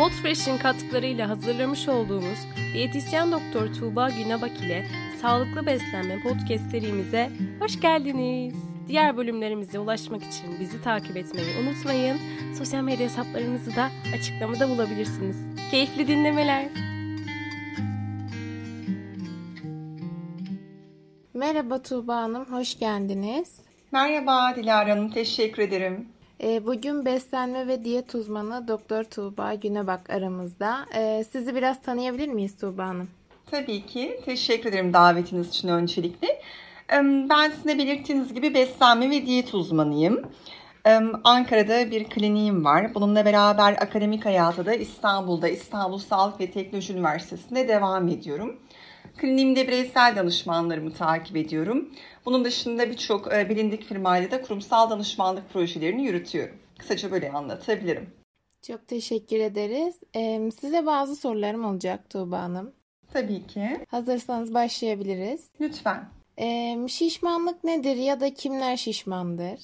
Podfresh'in katkılarıyla hazırlamış olduğumuz diyetisyen doktor Tuğba Günabak ile Sağlıklı Beslenme podcast serimize hoş geldiniz. Diğer bölümlerimize ulaşmak için bizi takip etmeyi unutmayın. Sosyal medya hesaplarımızı da açıklamada bulabilirsiniz. Keyifli dinlemeler. Merhaba Tuğba Hanım, hoş geldiniz. Merhaba Dilara Hanım, teşekkür ederim. Ee, bugün beslenme ve diyet uzmanı Doktor Tuğba Günebak aramızda. Ee, sizi biraz tanıyabilir miyiz Tuğba Hanım? Tabii ki. Teşekkür ederim davetiniz için öncelikle. Ben size belirttiğiniz gibi beslenme ve diyet uzmanıyım. Ankara'da bir kliniğim var. Bununla beraber akademik hayata da İstanbul'da İstanbul Sağlık ve Teknoloji Üniversitesi'nde devam ediyorum. Kliniğimde bireysel danışmanlarımı takip ediyorum. Bunun dışında birçok e, bilindik firmayla da kurumsal danışmanlık projelerini yürütüyorum. Kısaca böyle anlatabilirim. Çok teşekkür ederiz. Ee, size bazı sorularım olacak Tuğba Hanım. Tabii ki. Hazırsanız başlayabiliriz. Lütfen. Ee, şişmanlık nedir ya da kimler şişmandır?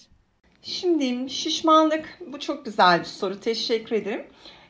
Şimdi şişmanlık bu çok güzel bir soru. Teşekkür ederim.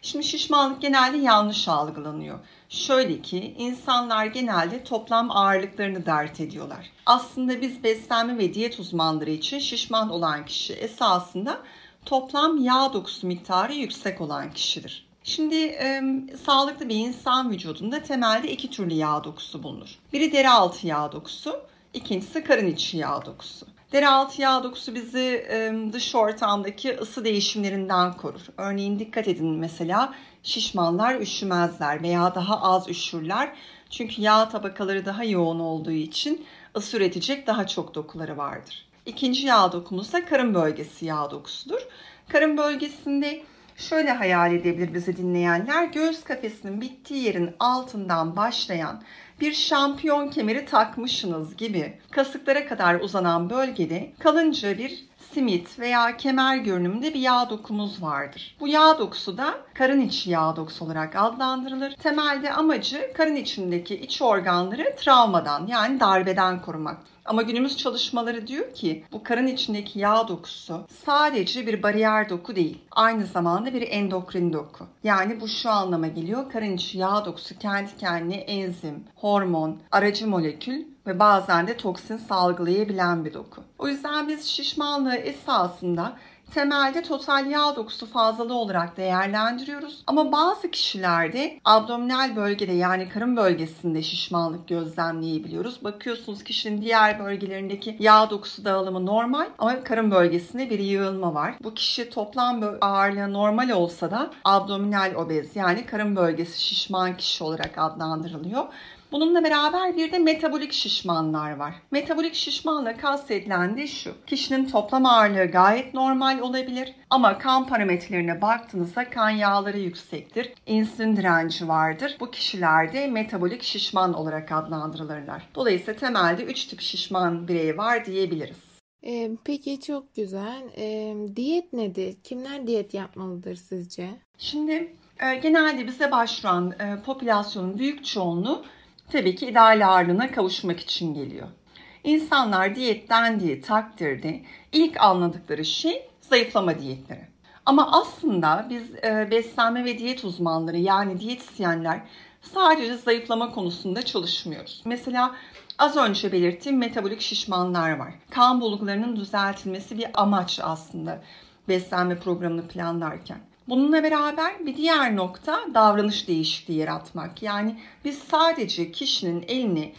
Şimdi şişmanlık genelde yanlış algılanıyor. Şöyle ki insanlar genelde toplam ağırlıklarını dert ediyorlar. Aslında biz beslenme ve diyet uzmanları için şişman olan kişi esasında toplam yağ dokusu miktarı yüksek olan kişidir. Şimdi e, sağlıklı bir insan vücudunda temelde iki türlü yağ dokusu bulunur. Biri deri altı yağ dokusu, ikincisi karın içi yağ dokusu. Deri altı yağ dokusu bizi dış ortamdaki ısı değişimlerinden korur. Örneğin dikkat edin mesela şişmanlar üşümezler veya daha az üşürler. Çünkü yağ tabakaları daha yoğun olduğu için ısı üretecek daha çok dokuları vardır. İkinci yağ dokumuz da karın bölgesi yağ dokusudur. Karın bölgesinde şöyle hayal edebilir bizi dinleyenler. Göğüs kafesinin bittiği yerin altından başlayan bir şampiyon kemeri takmışsınız gibi kasıklara kadar uzanan bölgede kalınca bir simit veya kemer görünümünde bir yağ dokumuz vardır. Bu yağ dokusu da karın içi yağ dokusu olarak adlandırılır. Temelde amacı karın içindeki iç organları travmadan yani darbeden korumak. Ama günümüz çalışmaları diyor ki bu karın içindeki yağ dokusu sadece bir bariyer doku değil. Aynı zamanda bir endokrin doku. Yani bu şu anlama geliyor. Karın içi yağ dokusu kendi kendine enzim, hormon, aracı molekül ve bazen de toksin salgılayabilen bir doku. O yüzden biz şişmanlığı esasında temelde total yağ dokusu fazlalığı olarak değerlendiriyoruz. Ama bazı kişilerde abdominal bölgede yani karın bölgesinde şişmanlık gözlemleyebiliyoruz. Bakıyorsunuz kişinin diğer bölgelerindeki yağ dokusu dağılımı normal ama karın bölgesinde bir yığılma var. Bu kişi toplam ağırlığı normal olsa da abdominal obez yani karın bölgesi şişman kişi olarak adlandırılıyor. Bununla beraber bir de metabolik şişmanlar var. Metabolik şişmanla kastedilen de şu. Kişinin toplam ağırlığı gayet normal olabilir ama kan parametrelerine baktığınızda kan yağları yüksektir. insülin direnci vardır. Bu kişilerde metabolik şişman olarak adlandırılırlar. Dolayısıyla temelde 3 tip şişman birey var diyebiliriz. Ee, peki çok güzel. Ee, diyet nedir? Kimler diyet yapmalıdır sizce? Şimdi e, genelde bize başvuran e, popülasyonun büyük çoğunluğu tabii ki ideal ağırlığına kavuşmak için geliyor. İnsanlar diyetten diye takdirde ilk anladıkları şey zayıflama diyetleri. Ama aslında biz e, beslenme ve diyet uzmanları yani diyetisyenler sadece zayıflama konusunda çalışmıyoruz. Mesela az önce belirttiğim metabolik şişmanlar var. Kan bulgularının düzeltilmesi bir amaç aslında beslenme programını planlarken. Bununla beraber bir diğer nokta davranış değişikliği yaratmak. Yani biz sadece kişinin elini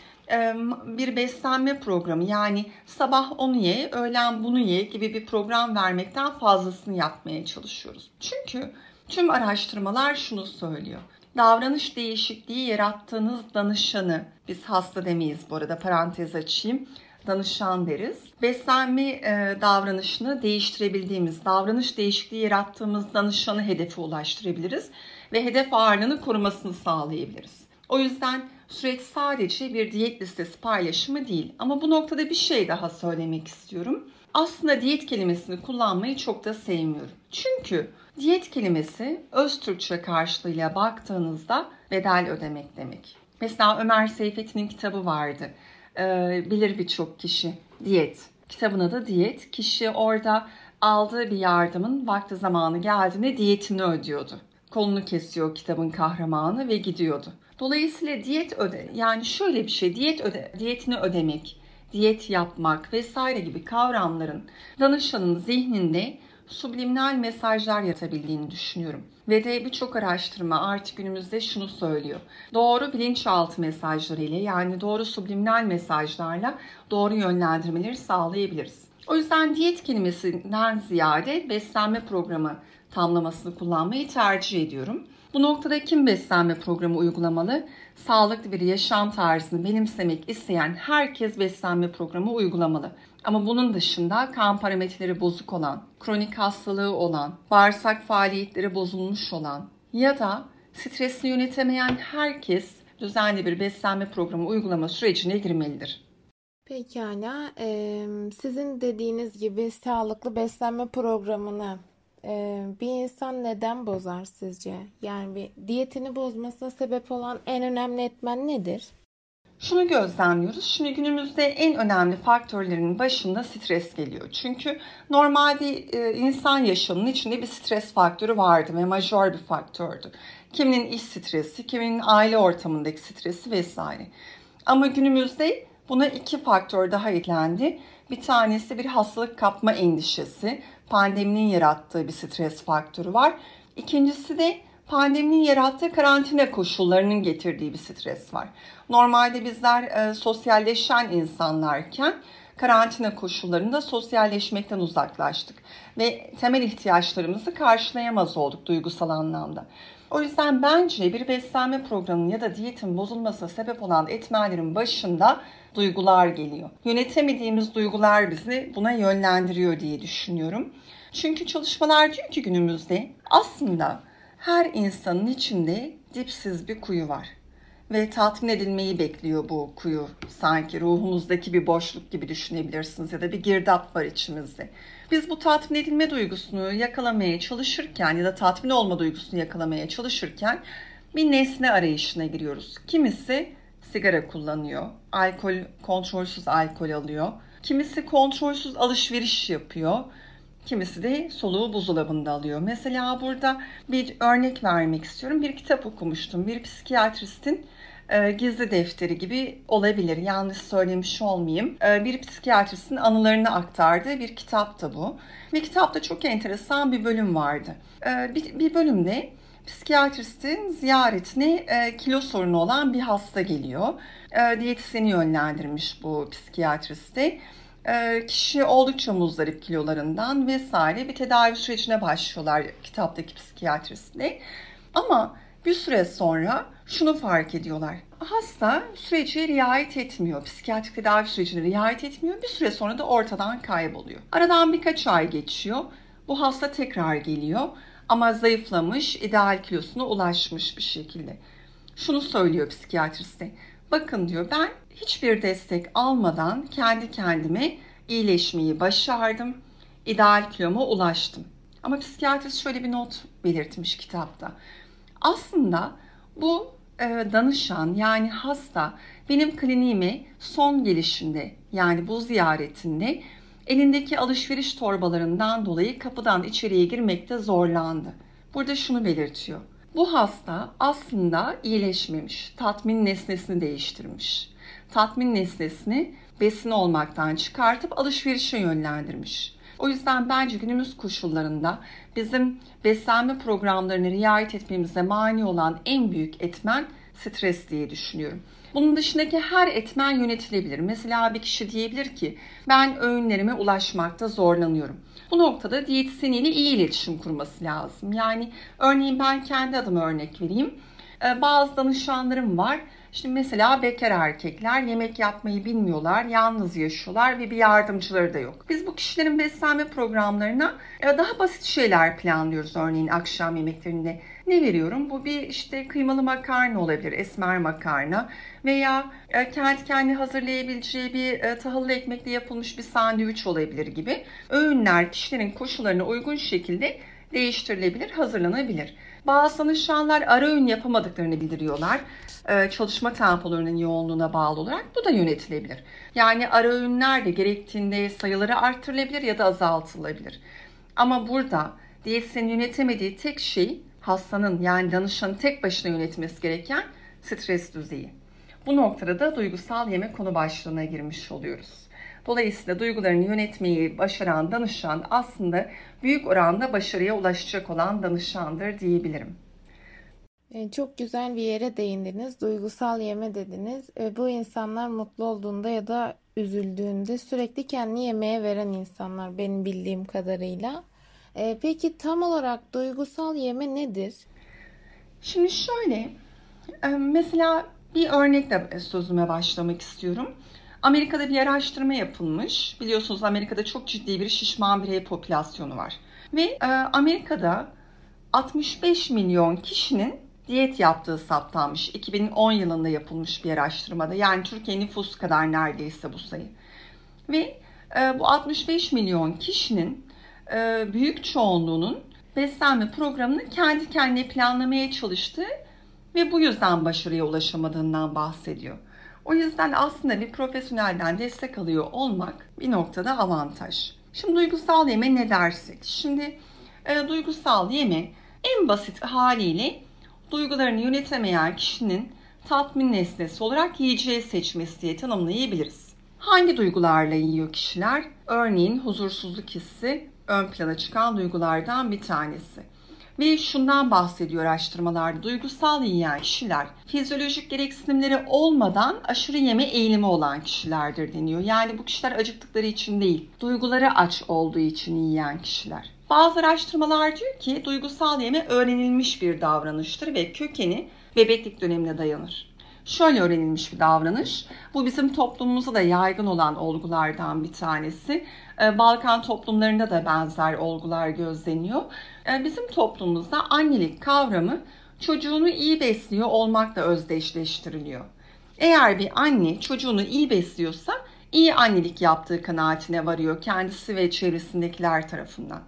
bir beslenme programı yani sabah onu ye, öğlen bunu ye gibi bir program vermekten fazlasını yapmaya çalışıyoruz. Çünkü tüm araştırmalar şunu söylüyor. Davranış değişikliği yarattığınız danışanı, biz hasta demeyiz bu arada parantez açayım danışan deriz. Beslenme e, davranışını değiştirebildiğimiz, davranış değişikliği yarattığımız danışanı hedefe ulaştırabiliriz ve hedef ağırlığını korumasını sağlayabiliriz. O yüzden süreç sadece bir diyet listesi paylaşımı değil. Ama bu noktada bir şey daha söylemek istiyorum. Aslında diyet kelimesini kullanmayı çok da sevmiyorum. Çünkü diyet kelimesi öz Türkçe karşılığıyla baktığınızda bedel ödemek demek. Mesela Ömer Seyfettin'in kitabı vardı bilir birçok kişi. Diyet. Kitabın adı Diyet. Kişi orada aldığı bir yardımın vakti zamanı geldiğinde diyetini ödüyordu. kolunu kesiyor kitabın kahramanı ve gidiyordu. Dolayısıyla diyet öde yani şöyle bir şey diyet öde diyetini ödemek, diyet yapmak vesaire gibi kavramların danışanın zihninde subliminal mesajlar yatabildiğini düşünüyorum. Ve de birçok araştırma artık günümüzde şunu söylüyor. Doğru bilinçaltı mesajları ile yani doğru subliminal mesajlarla doğru yönlendirmeleri sağlayabiliriz. O yüzden diyet kelimesinden ziyade beslenme programı tamlamasını kullanmayı tercih ediyorum. Bu noktada kim beslenme programı uygulamalı? Sağlıklı bir yaşam tarzını benimsemek isteyen herkes beslenme programı uygulamalı. Ama bunun dışında kan parametreleri bozuk olan, kronik hastalığı olan, bağırsak faaliyetleri bozulmuş olan ya da stresini yönetemeyen herkes düzenli bir beslenme programı uygulama sürecine girmelidir. Pekala, sizin dediğiniz gibi sağlıklı beslenme programını bir insan neden bozar sizce? Yani bir diyetini bozmasına sebep olan en önemli etmen nedir? Şunu gözlemliyoruz. Şimdi günümüzde en önemli faktörlerin başında stres geliyor. Çünkü normalde e, insan yaşamının içinde bir stres faktörü vardı ve majör bir faktördü. Kiminin iş stresi, kiminin aile ortamındaki stresi vesaire. Ama günümüzde buna iki faktör daha eklendi. Bir tanesi bir hastalık kapma endişesi, pandeminin yarattığı bir stres faktörü var. İkincisi de pandeminin yarattığı karantina koşullarının getirdiği bir stres var. Normalde bizler e, sosyalleşen insanlarken karantina koşullarında sosyalleşmekten uzaklaştık ve temel ihtiyaçlarımızı karşılayamaz olduk duygusal anlamda. O yüzden bence bir beslenme programının ya da diyetin bozulmasına sebep olan etmenlerin başında duygular geliyor. Yönetemediğimiz duygular bizi buna yönlendiriyor diye düşünüyorum. Çünkü çalışmalar diyor ki günümüzde aslında her insanın içinde dipsiz bir kuyu var. Ve tatmin edilmeyi bekliyor bu kuyu. Sanki ruhumuzdaki bir boşluk gibi düşünebilirsiniz ya da bir girdap var içimizde. Biz bu tatmin edilme duygusunu yakalamaya çalışırken ya da tatmin olma duygusunu yakalamaya çalışırken bir nesne arayışına giriyoruz. Kimisi sigara kullanıyor, alkol kontrolsüz alkol alıyor. Kimisi kontrolsüz alışveriş yapıyor. Kimisi de soluğu buzdolabında alıyor. Mesela burada bir örnek vermek istiyorum. Bir kitap okumuştum. Bir psikiyatristin e, gizli defteri gibi olabilir. Yanlış söylemiş olmayayım. E, bir psikiyatristin anılarını aktardığı bir kitap da bu. Ve kitapta çok enteresan bir bölüm vardı. E, bir, bölümde psikiyatristin ziyaretine kilo sorunu olan bir hasta geliyor. E, diyetisyeni yönlendirmiş bu psikiyatristi. E, kişi oldukça muzdarip kilolarından vesaire bir tedavi sürecine başlıyorlar kitaptaki psikiyatristle. Ama bir süre sonra şunu fark ediyorlar. Hasta süreci riayet etmiyor. Psikiyatrik tedavi sürecine riayet etmiyor. Bir süre sonra da ortadan kayboluyor. Aradan birkaç ay geçiyor. Bu hasta tekrar geliyor ama zayıflamış, ideal kilosuna ulaşmış bir şekilde. Şunu söylüyor psikiyatriste. Bakın diyor ben hiçbir destek almadan kendi kendime iyileşmeyi başardım. İdeal kiloma ulaştım. Ama psikiyatrist şöyle bir not belirtmiş kitapta. Aslında bu e, danışan yani hasta benim kliniğime son gelişinde yani bu ziyaretinde elindeki alışveriş torbalarından dolayı kapıdan içeriye girmekte zorlandı. Burada şunu belirtiyor. Bu hasta aslında iyileşmemiş, tatmin nesnesini değiştirmiş. Tatmin nesnesini besin olmaktan çıkartıp alışverişe yönlendirmiş. O yüzden bence günümüz koşullarında bizim beslenme programlarını riayet etmemize mani olan en büyük etmen stres diye düşünüyorum. Bunun dışındaki her etmen yönetilebilir. Mesela bir kişi diyebilir ki ben öğünlerime ulaşmakta zorlanıyorum. Bu noktada diyetisyeniyle iyi iletişim kurması lazım. Yani örneğin ben kendi adıma örnek vereyim. Ee, bazı danışanlarım var. Şimdi mesela bekar erkekler yemek yapmayı bilmiyorlar, yalnız yaşıyorlar ve bir yardımcıları da yok. Biz bu kişilerin beslenme programlarına e, daha basit şeyler planlıyoruz örneğin akşam yemeklerinde. Ne veriyorum? Bu bir işte kıymalı makarna olabilir, esmer makarna veya e, kendi kendi hazırlayabileceği bir e, tahıllı ekmekle yapılmış bir sandviç olabilir gibi. Öğünler kişilerin koşullarına uygun şekilde değiştirilebilir, hazırlanabilir. Bazı danışanlar ara öğün yapamadıklarını bildiriyorlar. Ee, çalışma tempolarının yoğunluğuna bağlı olarak bu da yönetilebilir. Yani ara öğünler de gerektiğinde sayıları arttırılabilir ya da azaltılabilir. Ama burada diyetisyenin yönetemediği tek şey hastanın yani danışanın tek başına yönetmesi gereken stres düzeyi. Bu noktada da duygusal yeme konu başlığına girmiş oluyoruz. Dolayısıyla duygularını yönetmeyi başaran danışan aslında büyük oranda başarıya ulaşacak olan danışandır diyebilirim. E, Çok güzel bir yere değindiniz. Duygusal yeme dediniz. E, Bu insanlar mutlu olduğunda ya da üzüldüğünde sürekli kendini yemeğe veren insanlar benim bildiğim kadarıyla. E, Peki tam olarak duygusal yeme nedir? Şimdi şöyle, e, mesela bir örnekle sözüme başlamak istiyorum. Amerika'da bir araştırma yapılmış. Biliyorsunuz Amerika'da çok ciddi bir şişman birey popülasyonu var. Ve e, Amerika'da 65 milyon kişinin diyet yaptığı saptanmış. 2010 yılında yapılmış bir araştırmada. Yani Türkiye nüfusu kadar neredeyse bu sayı. Ve e, bu 65 milyon kişinin e, büyük çoğunluğunun beslenme programını kendi kendine planlamaya çalıştığı ve bu yüzden başarıya ulaşamadığından bahsediyor. O yüzden aslında bir profesyonelden destek alıyor olmak bir noktada avantaj. Şimdi duygusal yeme ne dersek? Şimdi e, duygusal yeme en basit haliyle duygularını yönetemeyen kişinin tatmin nesnesi olarak yiyeceği seçmesi diye tanımlayabiliriz. Hangi duygularla yiyor kişiler? Örneğin huzursuzluk hissi ön plana çıkan duygulardan bir tanesi. Ve şundan bahsediyor araştırmalarda. Duygusal yiyen kişiler fizyolojik gereksinimleri olmadan aşırı yeme eğilimi olan kişilerdir deniyor. Yani bu kişiler acıktıkları için değil, duyguları aç olduğu için yiyen kişiler. Bazı araştırmalar diyor ki duygusal yeme öğrenilmiş bir davranıştır ve kökeni bebeklik dönemine dayanır. Şöyle öğrenilmiş bir davranış. Bu bizim toplumumuzda da yaygın olan olgulardan bir tanesi. Ee, Balkan toplumlarında da benzer olgular gözleniyor. Ee, Bizim toplumumuzda annelik kavramı çocuğunu iyi besliyor olmakla özdeşleştiriliyor. Eğer bir anne çocuğunu iyi besliyorsa iyi annelik yaptığı kanaatine varıyor kendisi ve çevresindekiler tarafından.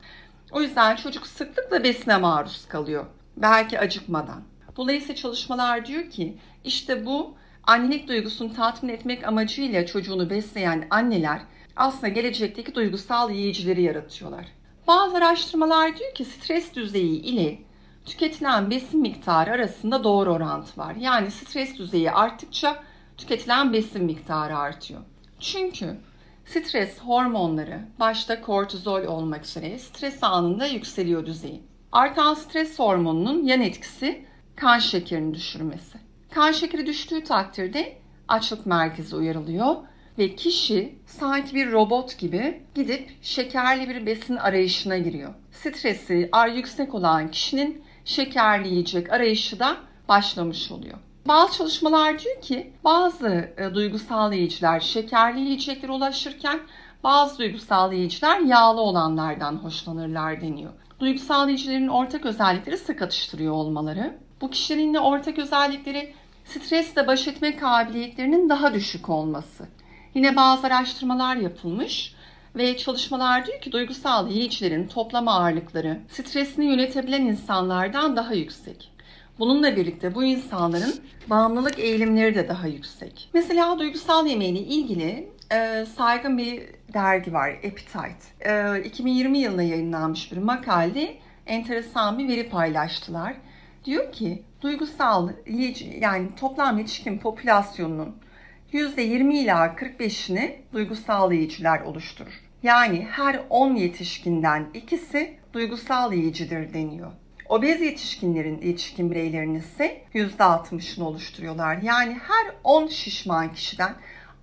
O yüzden çocuk sıklıkla besine maruz kalıyor. Belki acıkmadan. Dolayısıyla çalışmalar diyor ki işte bu annelik duygusunu tatmin etmek amacıyla çocuğunu besleyen anneler aslında gelecekteki duygusal yiyicileri yaratıyorlar. Bazı araştırmalar diyor ki stres düzeyi ile tüketilen besin miktarı arasında doğru orantı var. Yani stres düzeyi arttıkça tüketilen besin miktarı artıyor. Çünkü stres hormonları başta kortizol olmak üzere stres anında yükseliyor düzeyi. Artan stres hormonunun yan etkisi kan şekerini düşürmesi. Kan şekeri düştüğü takdirde açlık merkezi uyarılıyor ve kişi sanki bir robot gibi gidip şekerli bir besin arayışına giriyor. Stresi ar yüksek olan kişinin şekerli yiyecek arayışı da başlamış oluyor. Bazı çalışmalar diyor ki bazı e, duygusal yiyiciler şekerli yiyeceklere ulaşırken bazı duygusal yiyiciler yağlı olanlardan hoşlanırlar deniyor. Duygusal yiyicilerin ortak özellikleri sık atıştırıyor olmaları. Bu kişilerin yine ortak özellikleri stresle baş etme kabiliyetlerinin daha düşük olması. Yine bazı araştırmalar yapılmış ve çalışmalar diyor ki duygusal yiyicilerin toplam ağırlıkları stresini yönetebilen insanlardan daha yüksek. Bununla birlikte bu insanların bağımlılık eğilimleri de daha yüksek. Mesela duygusal yemeğiyle ilgili e, saygın bir dergi var, Appetite. E, 2020 yılında yayınlanmış bir makalede enteresan bir veri paylaştılar. Diyor ki duygusal yani toplam yetişkin popülasyonunun %20 ila 45'ini duygusal yiyiciler oluşturur. Yani her 10 yetişkinden ikisi duygusal yiyicidir deniyor. Obez yetişkinlerin, yetişkin bireylerin ise %60'ını oluşturuyorlar. Yani her 10 şişman kişiden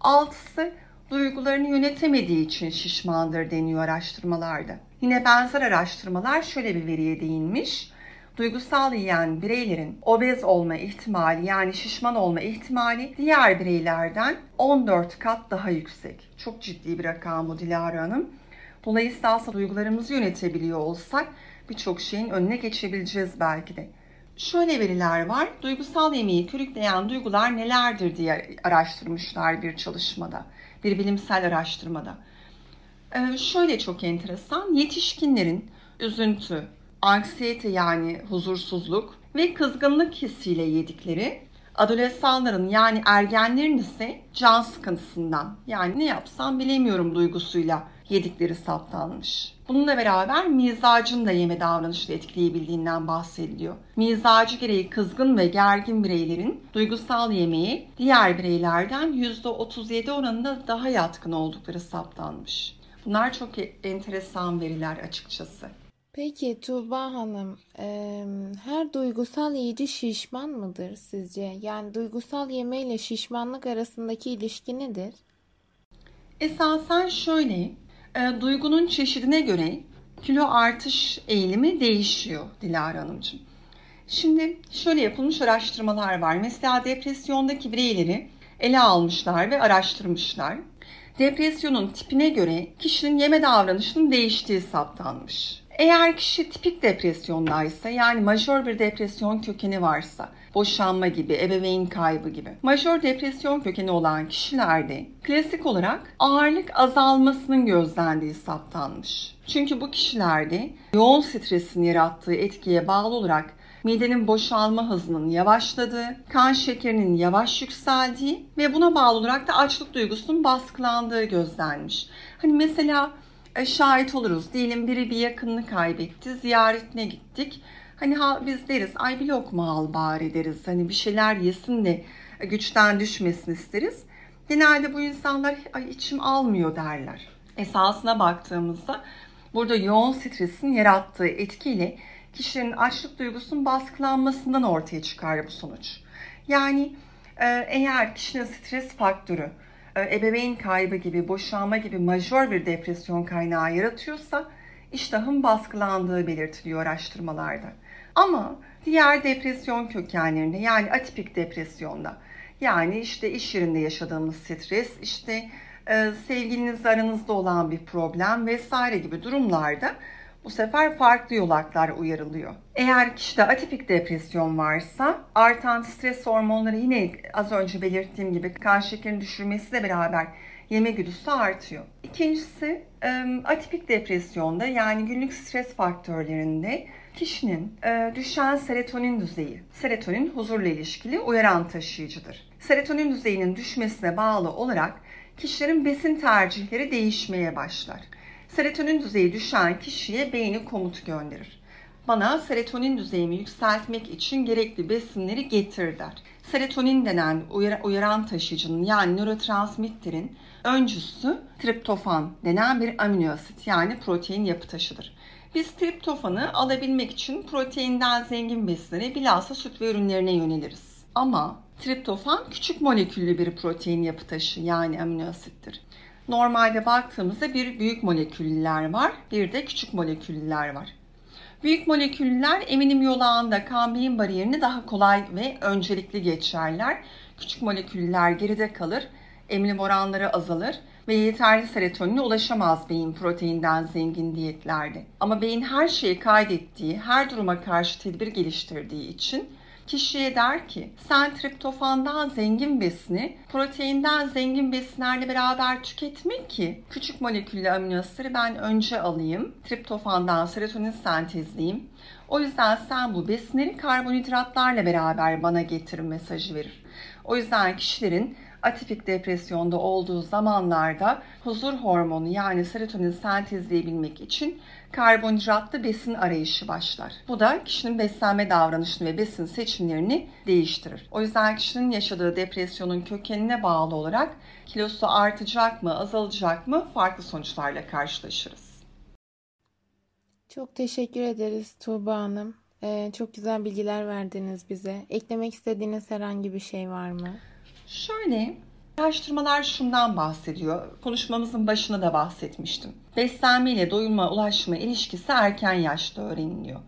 6'sı duygularını yönetemediği için şişmandır deniyor araştırmalarda. Yine benzer araştırmalar şöyle bir veriye değinmiş. Duygusal yiyen bireylerin obez olma ihtimali yani şişman olma ihtimali diğer bireylerden 14 kat daha yüksek. Çok ciddi bir rakam bu Dilara Hanım. Dolayısıyla aslında duygularımızı yönetebiliyor olsak birçok şeyin önüne geçebileceğiz belki de. Şöyle veriler var. Duygusal yemeği körükleyen duygular nelerdir diye araştırmışlar bir çalışmada. Bir bilimsel araştırmada. Ee, şöyle çok enteresan. Yetişkinlerin üzüntü, anksiyete yani huzursuzluk ve kızgınlık hissiyle yedikleri, adolesanların yani ergenlerin ise can sıkıntısından yani ne yapsam bilemiyorum duygusuyla yedikleri saptanmış. Bununla beraber mizacın da yeme davranışını etkileyebildiğinden bahsediliyor. Mizacı gereği kızgın ve gergin bireylerin duygusal yemeği diğer bireylerden %37 oranında daha yatkın oldukları saptanmış. Bunlar çok enteresan veriler açıkçası. Peki Tuğba Hanım, e, her duygusal yiyeci şişman mıdır sizce? Yani duygusal yeme ile şişmanlık arasındaki ilişki nedir? Esasen şöyle, e, duygunun çeşidine göre kilo artış eğilimi değişiyor Dilara Hanımcığım. Şimdi şöyle yapılmış araştırmalar var. Mesela depresyondaki bireyleri ele almışlar ve araştırmışlar. Depresyonun tipine göre kişinin yeme davranışının değiştiği saptanmış. Eğer kişi tipik depresyondaysa yani majör bir depresyon kökeni varsa boşanma gibi, ebeveyn kaybı gibi. Majör depresyon kökeni olan kişilerde klasik olarak ağırlık azalmasının gözlendiği saptanmış. Çünkü bu kişilerde yoğun stresin yarattığı etkiye bağlı olarak midenin boşalma hızının yavaşladığı, kan şekerinin yavaş yükseldiği ve buna bağlı olarak da açlık duygusunun baskılandığı gözlenmiş. Hani mesela şahit oluruz. Diyelim biri bir yakınını kaybetti, ziyaretine gittik. Hani ha, biz deriz ay bir lokma al bari deriz. Hani bir şeyler yesin de güçten düşmesin isteriz. Genelde bu insanlar ay içim almıyor derler. Esasına baktığımızda burada yoğun stresin yarattığı etkiyle kişinin açlık duygusunun baskılanmasından ortaya çıkar bu sonuç. Yani e, eğer kişinin stres faktörü e, ebeveyn kaybı gibi, boşanma gibi majör bir depresyon kaynağı yaratıyorsa iştahın baskılandığı belirtiliyor araştırmalarda. Ama diğer depresyon kökenlerinde yani atipik depresyonda yani işte iş yerinde yaşadığımız stres, işte e, sevgilinizle aranızda olan bir problem vesaire gibi durumlarda bu sefer farklı yolaklar uyarılıyor. Eğer kişide atipik depresyon varsa artan stres hormonları yine az önce belirttiğim gibi kan şekerini düşürmesiyle beraber yeme güdüsü artıyor. İkincisi atipik depresyonda yani günlük stres faktörlerinde kişinin düşen serotonin düzeyi. Serotonin huzurla ilişkili uyaran taşıyıcıdır. Serotonin düzeyinin düşmesine bağlı olarak kişilerin besin tercihleri değişmeye başlar. Serotonin düzeyi düşen kişiye beyni komut gönderir. Bana serotonin düzeyimi yükseltmek için gerekli besinleri getir der. Serotonin denen uyaran taşıyıcının yani nörotransmitterin öncüsü triptofan denen bir amino asit yani protein yapı taşıdır. Biz triptofanı alabilmek için proteinden zengin besinlere bilhassa süt ve ürünlerine yöneliriz. Ama triptofan küçük moleküllü bir protein yapı taşı yani amino asittir. Normalde baktığımızda bir büyük moleküller var, bir de küçük moleküller var. Büyük moleküller eminim yolağında kan beyin bariyerini daha kolay ve öncelikli geçerler. Küçük moleküller geride kalır, emilim oranları azalır ve yeterli serotonine ulaşamaz beyin proteinden zengin diyetlerde. Ama beyin her şeyi kaydettiği, her duruma karşı tedbir geliştirdiği için kişiye der ki sen triptofandan zengin besini proteinden zengin besinlerle beraber tüketmek ki küçük moleküllü amino ben önce alayım. Triptofandan serotonin sentezleyeyim. O yüzden sen bu besinleri karbonhidratlarla beraber bana getir mesajı verir. O yüzden kişilerin atipik depresyonda olduğu zamanlarda huzur hormonu yani serotonin sentezleyebilmek için karbonhidratlı besin arayışı başlar. Bu da kişinin beslenme davranışını ve besin seçimlerini değiştirir. O yüzden kişinin yaşadığı depresyonun kökenine bağlı olarak kilosu artacak mı, azalacak mı farklı sonuçlarla karşılaşırız. Çok teşekkür ederiz Tuğba Hanım. Ee, çok güzel bilgiler verdiniz bize. Eklemek istediğiniz herhangi bir şey var mı? Şöyle, araştırmalar şundan bahsediyor. Konuşmamızın başına da bahsetmiştim. Beslenme ile doyuma ulaşma ilişkisi erken yaşta öğreniliyor.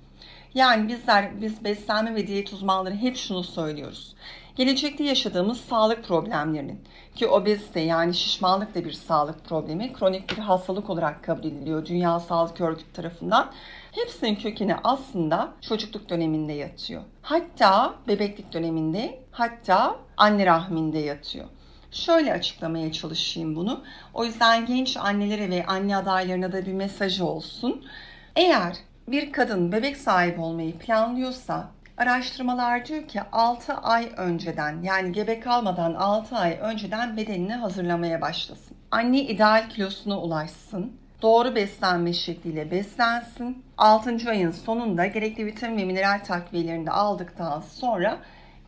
Yani bizler, biz beslenme ve diyet uzmanları hep şunu söylüyoruz. Gelecekte yaşadığımız sağlık problemlerinin ki obezite yani şişmanlık da bir sağlık problemi, kronik bir hastalık olarak kabul ediliyor Dünya Sağlık Örgütü tarafından. Hepsinin kökeni aslında çocukluk döneminde yatıyor. Hatta bebeklik döneminde, hatta anne rahminde yatıyor. Şöyle açıklamaya çalışayım bunu. O yüzden genç annelere ve anne adaylarına da bir mesajı olsun. Eğer bir kadın bebek sahibi olmayı planlıyorsa araştırmalar diyor ki 6 ay önceden yani gebe kalmadan 6 ay önceden bedenini hazırlamaya başlasın. Anne ideal kilosuna ulaşsın doğru beslenme şekliyle beslensin. 6. ayın sonunda gerekli vitamin ve mineral takviyelerini de aldıktan sonra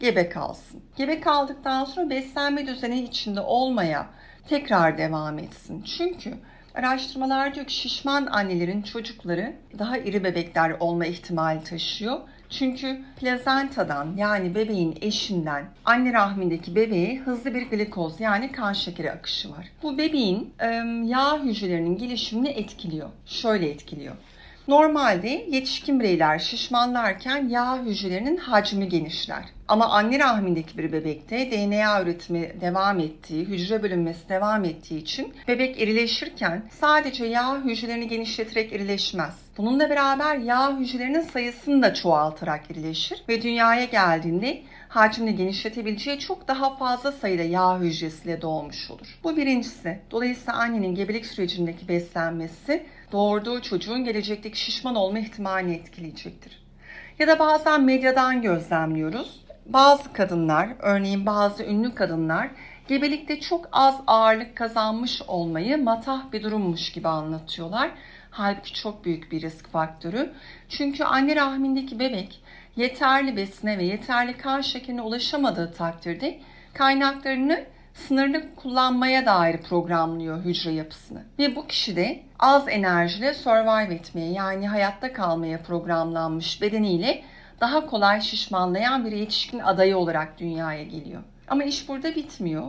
gebe kalsın. Gebe kaldıktan sonra beslenme düzeni içinde olmaya tekrar devam etsin. Çünkü araştırmalar diyor ki şişman annelerin çocukları daha iri bebekler olma ihtimali taşıyor. Çünkü plazentadan yani bebeğin eşinden anne rahmindeki bebeğe hızlı bir glikoz yani kan şekeri akışı var. Bu bebeğin yağ hücrelerinin gelişimini etkiliyor. Şöyle etkiliyor. Normalde yetişkin bireyler şişmanlarken yağ hücrelerinin hacmi genişler. Ama anne rahmindeki bir bebekte DNA üretimi devam ettiği, hücre bölünmesi devam ettiği için bebek irileşirken sadece yağ hücrelerini genişleterek irileşmez. Bununla beraber yağ hücrelerinin sayısını da çoğaltarak irileşir ve dünyaya geldiğinde hacmini genişletebileceği çok daha fazla sayıda yağ hücresiyle doğmuş olur. Bu birincisi. Dolayısıyla annenin gebelik sürecindeki beslenmesi doğurduğu çocuğun gelecekteki şişman olma ihtimalini etkileyecektir. Ya da bazen medyadan gözlemliyoruz. Bazı kadınlar, örneğin bazı ünlü kadınlar gebelikte çok az ağırlık kazanmış olmayı matah bir durummuş gibi anlatıyorlar. Halbuki çok büyük bir risk faktörü. Çünkü anne rahmindeki bebek yeterli besine ve yeterli kan şekerine ulaşamadığı takdirde kaynaklarını sınırlı kullanmaya dair programlıyor hücre yapısını. Ve bu kişi de az enerjiyle survive etmeye yani hayatta kalmaya programlanmış bedeniyle daha kolay şişmanlayan bir yetişkin adayı olarak dünyaya geliyor. Ama iş burada bitmiyor.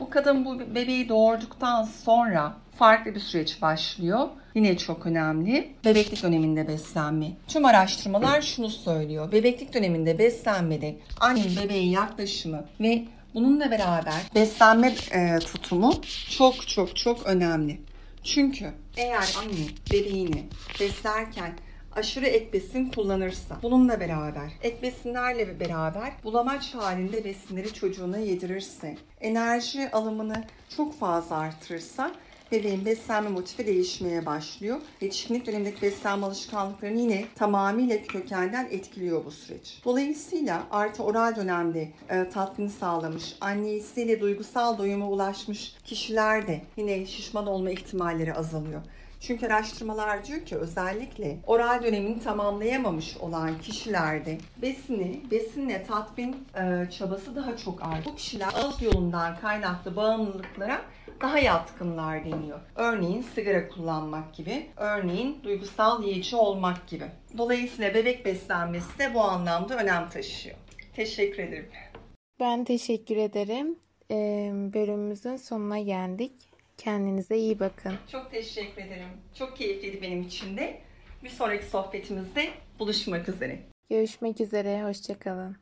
Bu kadın bu bebeği doğurduktan sonra farklı bir süreç başlıyor. Yine çok önemli. Bebeklik döneminde beslenme. Tüm araştırmalar şunu söylüyor. Bebeklik döneminde beslenmede annenin bebeğin yaklaşımı ve bununla beraber beslenme e, tutumu çok çok çok önemli. Çünkü eğer anne bebeğini beslerken aşırı ek besin kullanırsa, bununla beraber ek besinlerle beraber bulamaç halinde besinleri çocuğuna yedirirse, enerji alımını çok fazla artırırsa bebeğin beslenme motifi değişmeye başlıyor. Yetişkinlik dönemindeki beslenme alışkanlıklarını yine tamamıyla kökenden etkiliyor bu süreç. Dolayısıyla artı oral dönemde e, tatmin sağlamış, annesiyle duygusal doyuma ulaşmış kişiler de yine şişman olma ihtimalleri azalıyor. Çünkü araştırmalar diyor ki özellikle oral dönemini tamamlayamamış olan kişilerde besini, besinle tatmin e, çabası daha çok artıyor. Bu kişiler ağız yolundan kaynaklı bağımlılıklara daha yatkınlar deniyor. Örneğin sigara kullanmak gibi, örneğin duygusal yiyici olmak gibi. Dolayısıyla bebek beslenmesi de bu anlamda önem taşıyor. Teşekkür ederim. Ben teşekkür ederim. Ee, bölümümüzün sonuna geldik. Kendinize iyi bakın. Çok teşekkür ederim. Çok keyifliydi benim için de. Bir sonraki sohbetimizde buluşmak üzere. Görüşmek üzere. Hoşçakalın.